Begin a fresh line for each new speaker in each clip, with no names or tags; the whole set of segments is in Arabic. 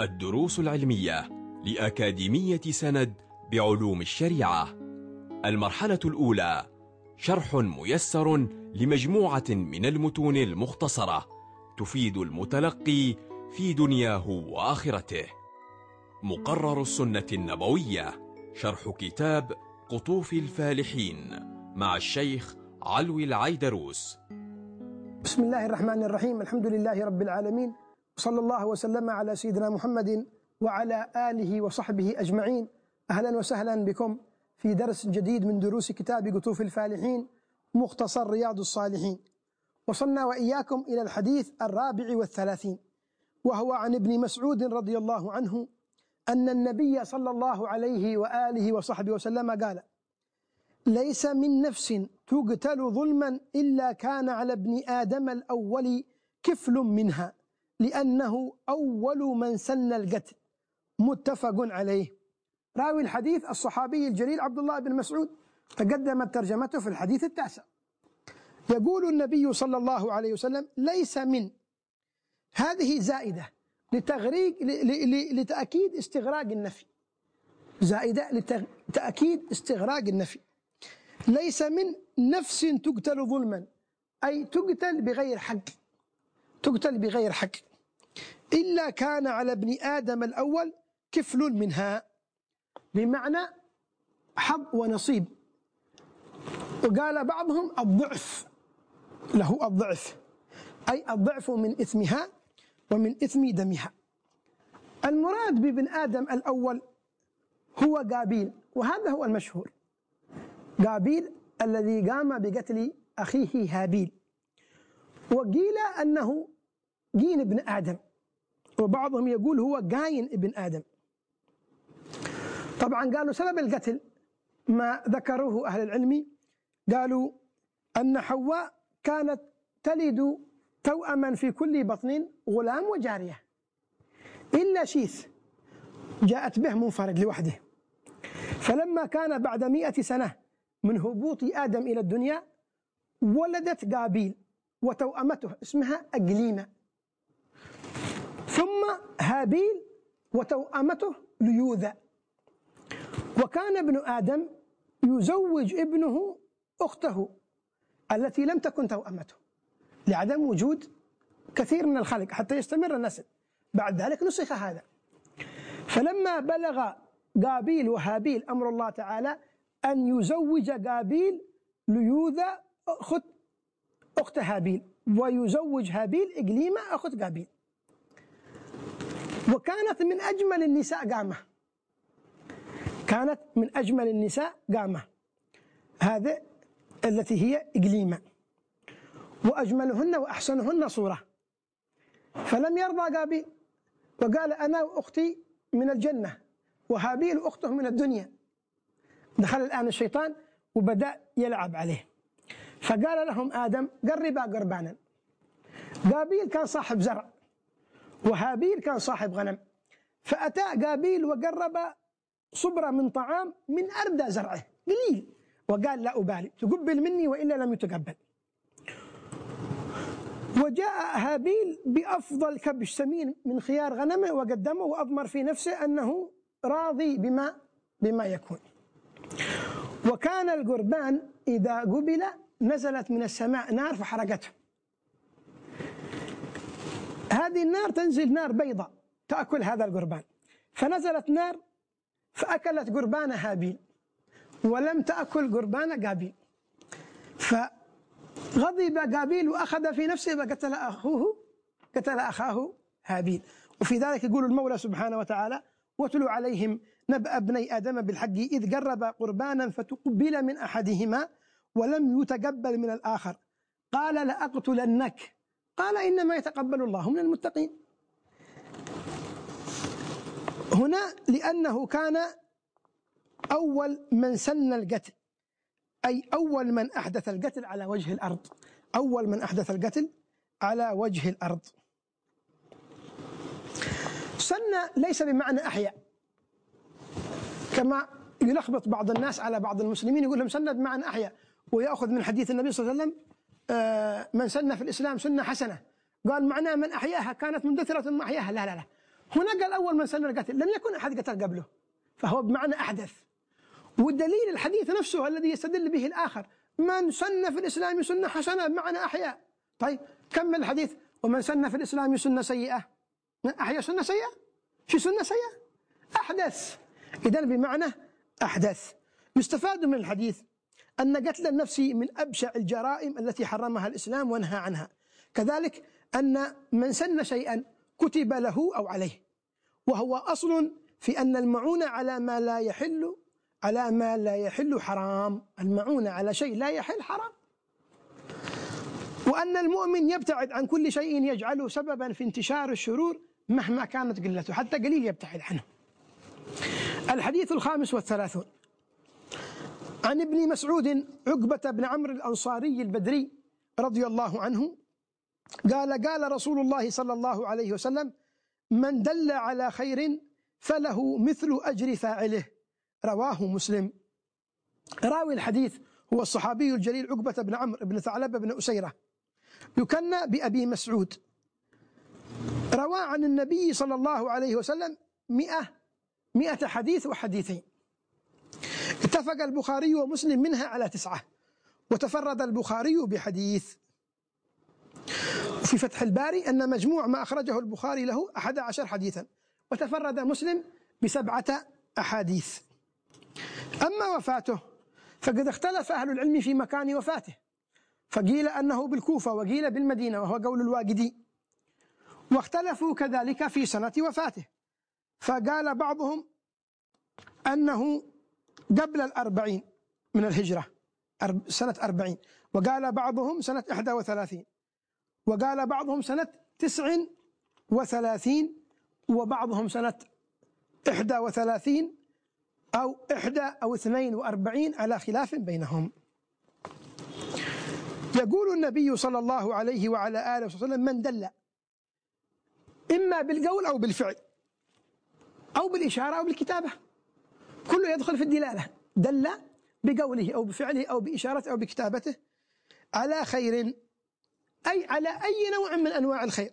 الدروس العلمية لأكاديمية سند بعلوم الشريعة. المرحلة الأولى شرح ميسر لمجموعة من المتون المختصرة تفيد المتلقي في دنياه وآخرته. مقرر السنة النبوية شرح كتاب قطوف الفالحين مع الشيخ علوي العيدروس.
بسم الله الرحمن الرحيم. الحمد لله رب العالمين. وصلى الله وسلم على سيدنا محمد وعلى آله وصحبه أجمعين. أهلا وسهلا بكم في درس جديد من دروس كتاب قطوف الفالحين مختصر رياض الصالحين. وصلنا وإياكم إلى الحديث الرابع والثلاثين وهو عن ابن مسعود رضي الله عنه أن النبي صلى الله عليه وآله وصحبه وسلم قال ليس من نفس تقتل ظلما إلا كان على ابن آدم الأول كفل منها. لأنه أول من سن القتل. متفق عليه. راوي الحديث الصحابي الجليل عبد الله بن مسعود تقدمت ترجمته في الحديث التاسع. يقول النبي صلى الله عليه وسلم ليس من. هذه زائدة لتغريق لتأكيد استغراق النفي. زائدة لتأكيد استغراق النفي. ليس من نفس تقتل ظلما أي تقتل بغير حق. تقتل بغير حق. إلا كان على ابن آدم الأول كفل منها. بمعنى حظ ونصيب. وقال بعضهم الضعف له الضعف. أي الضعف من إثمها ومن إثم دمها. المراد بابن آدم الأول هو قابيل وهذا هو المشهور. قابيل الذي قام بقتل أخيه هابيل. وقيل أنه جين ابن آدم. وبعضهم يقول هو قاين ابن آدم. طبعا قالوا سبب القتل ما ذكروه أهل العلم. قالوا أن حواء كانت تلد توأما في كل بطن غلام وجارية. إلا شيث جاءت به منفرد لوحده. فلما كان بعد مئة سنة من هبوط آدم إلى الدنيا ولدت قابيل وتوأمته اسمها أقليمة. ثم هابيل وتوأمته ليوذا. وكان ابن آدم يزوج ابنه أخته التي لم تكن توأمته لعدم وجود كثير من الخلق حتى يستمر النسل. بعد ذلك نسخ هذا. فلما بلغ قابيل وهابيل أمر الله تعالى أن يزوج قابيل ليوذا أخت أخت هابيل ويزوج هابيل إقليمة أخت قابيل وكانت من أجمل النساء قامة. كانت من أجمل النساء قامة. هذا التي هي إقليمة. وأجملهن وأحسنهن صورة. فلم يرضى قابيل وقال أنا وأختي من الجنة وهابيل أخته من الدنيا. دخل الآن الشيطان وبدأ يلعب عليه. فقال لهم آدم قربا قربانا. قابيل كان صاحب زرع. وهابيل كان صاحب غنم. فأتى قابيل وقرب صبرة من طعام من أردى زرعه. قليل. وقال لا أبالي. تقبل مني وإلا لم يتقبل. وجاء هابيل بأفضل كبش سمين من خيار غنمه وقدمه وأضمر في نفسه أنه راضي بما بما يكون. وكان القربان إذا قبل نزلت من السماء نار فحرقته. هذه النار تنزل نار بيضاء تأكل هذا القربان. فنزلت نار فأكلت قربان هابيل ولم تأكل قربان قابيل. فغضب قابيل وأخذ في نفسه وقتل أخوه قتل أخاه هابيل. وفي ذلك يقول المولى سبحانه وتعالى واتلوا عليهم نبأ ابني آدم بالحق إذ قرب قربانا فتقبل من أحدهما ولم يتقبل من الآخر. قال لأقتلنك قال إنما يتقبل الله من المتقين. هنا لأنه كان أول من سن القتل أي أول من أحدث القتل على وجه الأرض أول من أحدث القتل على وجه الأرض. سن ليس بمعنى أحيا كما يلخبط بعض الناس على بعض المسلمين يقول لهم سن بمعنى أحيا ويأخذ من حديث النبي صلى الله عليه وسلم من سن في الإسلام سنة حسنة. قال معناه من أحياها كانت مندثرة ثم أحياها. لا لا لا. هنا قال أول من سن القتل. لم يكن أحد قتل قبله فهو بمعنى أحدث. والدليل الحديث نفسه الذي يستدل به الآخر من سن في الإسلام سنة حسنة بمعنى أحياء. طيب كمل الحديث. ومن سن في الإسلام سنة سيئة. أحيا سنة سيئة؟ شو سنة سيئة؟ أحدث. إذا بمعنى أحدث. يستفاد من الحديث أن قتل النفس من أبشع الجرائم التي حرمها الإسلام ونهى عنها. كذلك أن من سن شيئا كتب له أو عليه. وهو أصل في أن المعونة على ما لا يحل على ما لا يحل حرام. المعونة على شيء لا يحل حرام. وأن المؤمن يبتعد عن كل شيء يجعله سببا في انتشار الشرور مهما كانت قلته حتى قليل يبتعد عنه. الحديث الخامس والثلاثون. عن ابن مسعود عقبة بن عمرو الأنصاري البدري رضي الله عنه قال قال رسول الله صلى الله عليه وسلم من دل على خير فله مثل أجر فاعله. رواه مسلم. راوي الحديث هو الصحابي الجليل عقبة بن عمرو بن ثعلبة بن أسيرة يكنى بأبي مسعود. روى عن النبي صلى الله عليه وسلم مئة مئة حديث وحديثين. اتفق البخاري ومسلم منها على تسعة وتفرد البخاري بحديث. في فتح الباري أن مجموع ما أخرجه البخاري له أحد عشر حديثا وتفرد مسلم بسبعة أحاديث. أما وفاته فقد اختلف أهل العلم في مكان وفاته فقيل أنه بالكوفة وقيل بالمدينة وهو قول الواقدي. واختلفوا كذلك في سنة وفاته فقال بعضهم أنه قبل الأربعين من الهجرة سنة أربعين. وقال بعضهم سنة إحدى وثلاثين. وقال بعضهم سنة تسع وثلاثين وبعضهم سنة إحدى وثلاثين أو إحدى أو اثنين وأربعين على خلاف بينهم. يقول النبي صلى الله عليه وعلى آله وسلم من دل إما بالقول أو بالفعل أو بالإشارة أو بالكتابة. كله يدخل في الدلالة دل بقوله أو بفعله أو بإشارته أو بكتابته على خير أي على أي نوع من أنواع الخير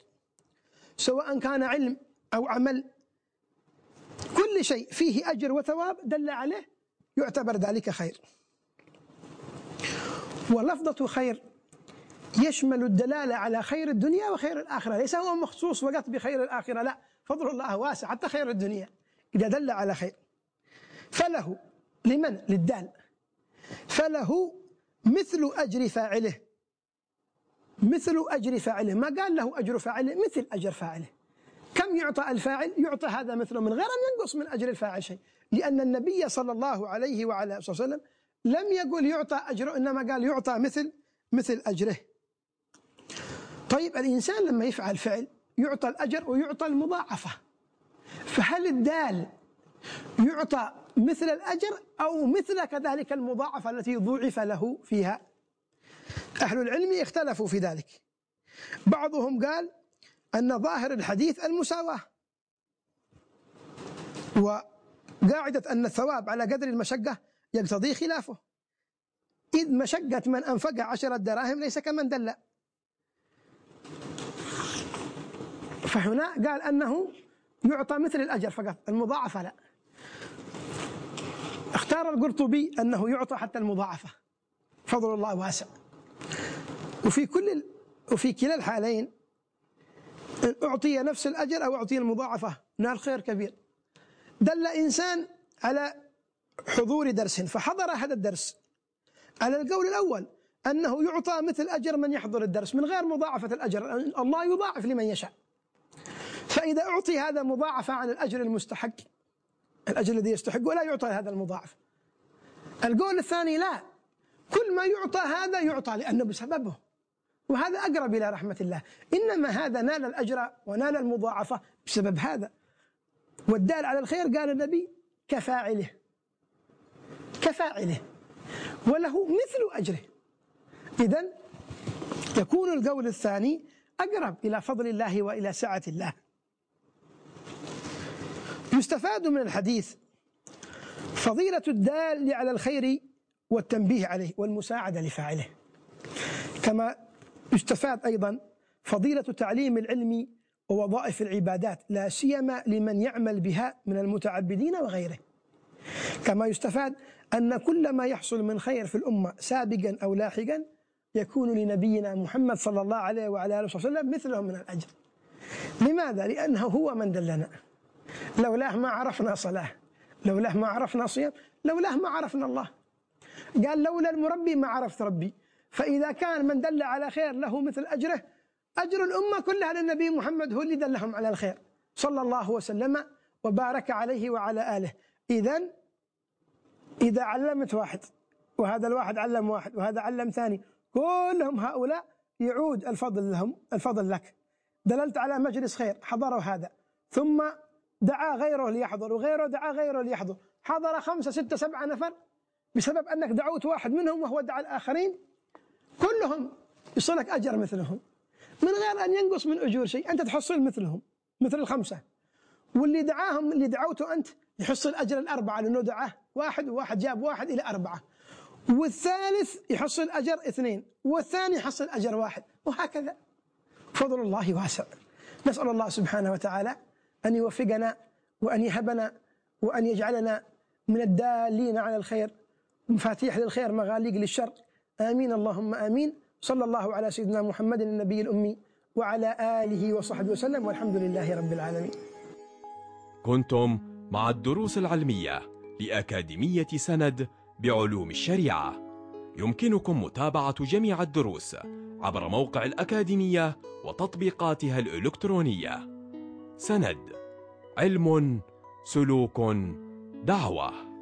سواء كان علم أو عمل كل شيء فيه أجر وثواب دل عليه يعتبر ذلك خير. ولفظة خير يشمل الدلالة على خير الدنيا وخير الآخرة ليس هو مخصوص فقط بخير الآخرة لا فضل الله واسع حتى خير الدنيا إذا دل على خير. فله لمن؟ للدال. فله مثل أجر فاعله. مثل أجر فاعله. ما قال له أجر فاعله؟ مثل أجر فاعله. كم يعطى الفاعل؟ يعطى هذا مثله من غير أن ينقص من أجر الفاعل شيء. لأن النبي صلى الله عليه وعلى آله وسلم لم يقل يعطى أجره إنما قال يعطى مثل مثل أجره. طيب الإنسان لما يفعل فعل يعطى الأجر ويعطى المضاعفة. فهل الدال يعطى مثل الأجر أو مثل كذلك المضاعفة التي ضُعف له فيها. أهل العلم اختلفوا في ذلك. بعضهم قال أن ظاهر الحديث المساواة وقاعدة أن الثواب على قدر المشقة يقتضي خلافه. إذ مشقة من أنفق عشرة دراهم ليس كمن دل. فهنا قال أنه يعطى مثل الأجر فقط المضاعفة لا. اختار القرطبي أنه يعطى حتى المضاعفة. فضل الله واسع. وفي كل وفي كلا الحالين أعطي نفس الأجر أو أعطي المضاعفة نال خير كبير. دل إنسان على حضور درس. فحضر هذا الدرس. على القول الأول أنه يعطى مثل أجر من يحضر الدرس من غير مضاعفة الأجر. الله يضاعف لمن يشاء. فإذا أعطي هذا مضاعفة عن الأجر المستحق الأجر الذي يستحق ولا يعطى هذا المضاعف. القول الثاني لا. كل ما يعطى هذا يعطى لأنه بسببه. وهذا أقرب إلى رحمة الله. إنما هذا نال الأجر ونال المضاعفة بسبب هذا. والدال على الخير قال النبي كفاعله. كفاعله. وله مثل أجره. إذا يكون القول الثاني أقرب إلى فضل الله وإلى سعة الله. يستفاد من الحديث فضيلة الدال على الخير والتنبيه عليه والمساعدة لفاعله. كما يستفاد أيضا فضيلة تعليم العلم ووظائف العبادات لا سيما لمن يعمل بها من المتعبدين وغيره. كما يستفاد أن كل ما يحصل من خير في الأمة سابقا أو لاحقا يكون لنبينا محمد صلى الله عليه وعلى آله وسلم مثله من الأجر. لماذا؟ لأنه هو من دلنا. لولاه ما عرفنا صلاة لولاه ما عرفنا صيام لولاه ما عرفنا الله. قال لولا المربي ما عرفت ربي. فإذا كان من دل على خير له مثل أجره أجر الأمة كلها للنبي محمد هو اللي دلهم على الخير. صلى الله وسلم وبارك عليه وعلى آله. إذا إذا علمت واحد وهذا الواحد علم واحد وهذا علم ثاني كلهم هؤلاء يعود الفضل لهم الفضل لك. دللت على مجلس خير حضروا هذا. ثم دعا غيره ليحضر وغيره دعا غيره ليحضر. حضر خمسة ستة سبعة نفر بسبب أنك دعوت واحد منهم وهو دعا الآخرين. كلهم يصلك أجر مثلهم. من غير أن ينقص من أجور شيء أنت تحصل مثلهم مثل الخمسة. واللي دعاهم اللي دعوته أنت يحصل أجر الأربعة لأنه دعاه واحد وواحد جاب واحد إلى أربعة. والثالث يحصل أجر اثنين والثاني يحصل أجر واحد وهكذا. فضل الله واسع. نسأل الله سبحانه وتعالى أن يوفقنا وأن يهبنا وأن يجعلنا من الدالين على الخير مفاتيح للخير مغاليق للشر. آمين اللهم آمين. صلى الله على سيدنا محمد النبي الأمي وعلى آله وصحبه وسلم والحمد لله رب العالمين.
كنتم مع الدروس العلمية لأكاديمية سند بعلوم الشريعة. يمكنكم متابعة جميع الدروس عبر موقع الأكاديمية وتطبيقاتها الإلكترونية. سند علم سلوك دعوة.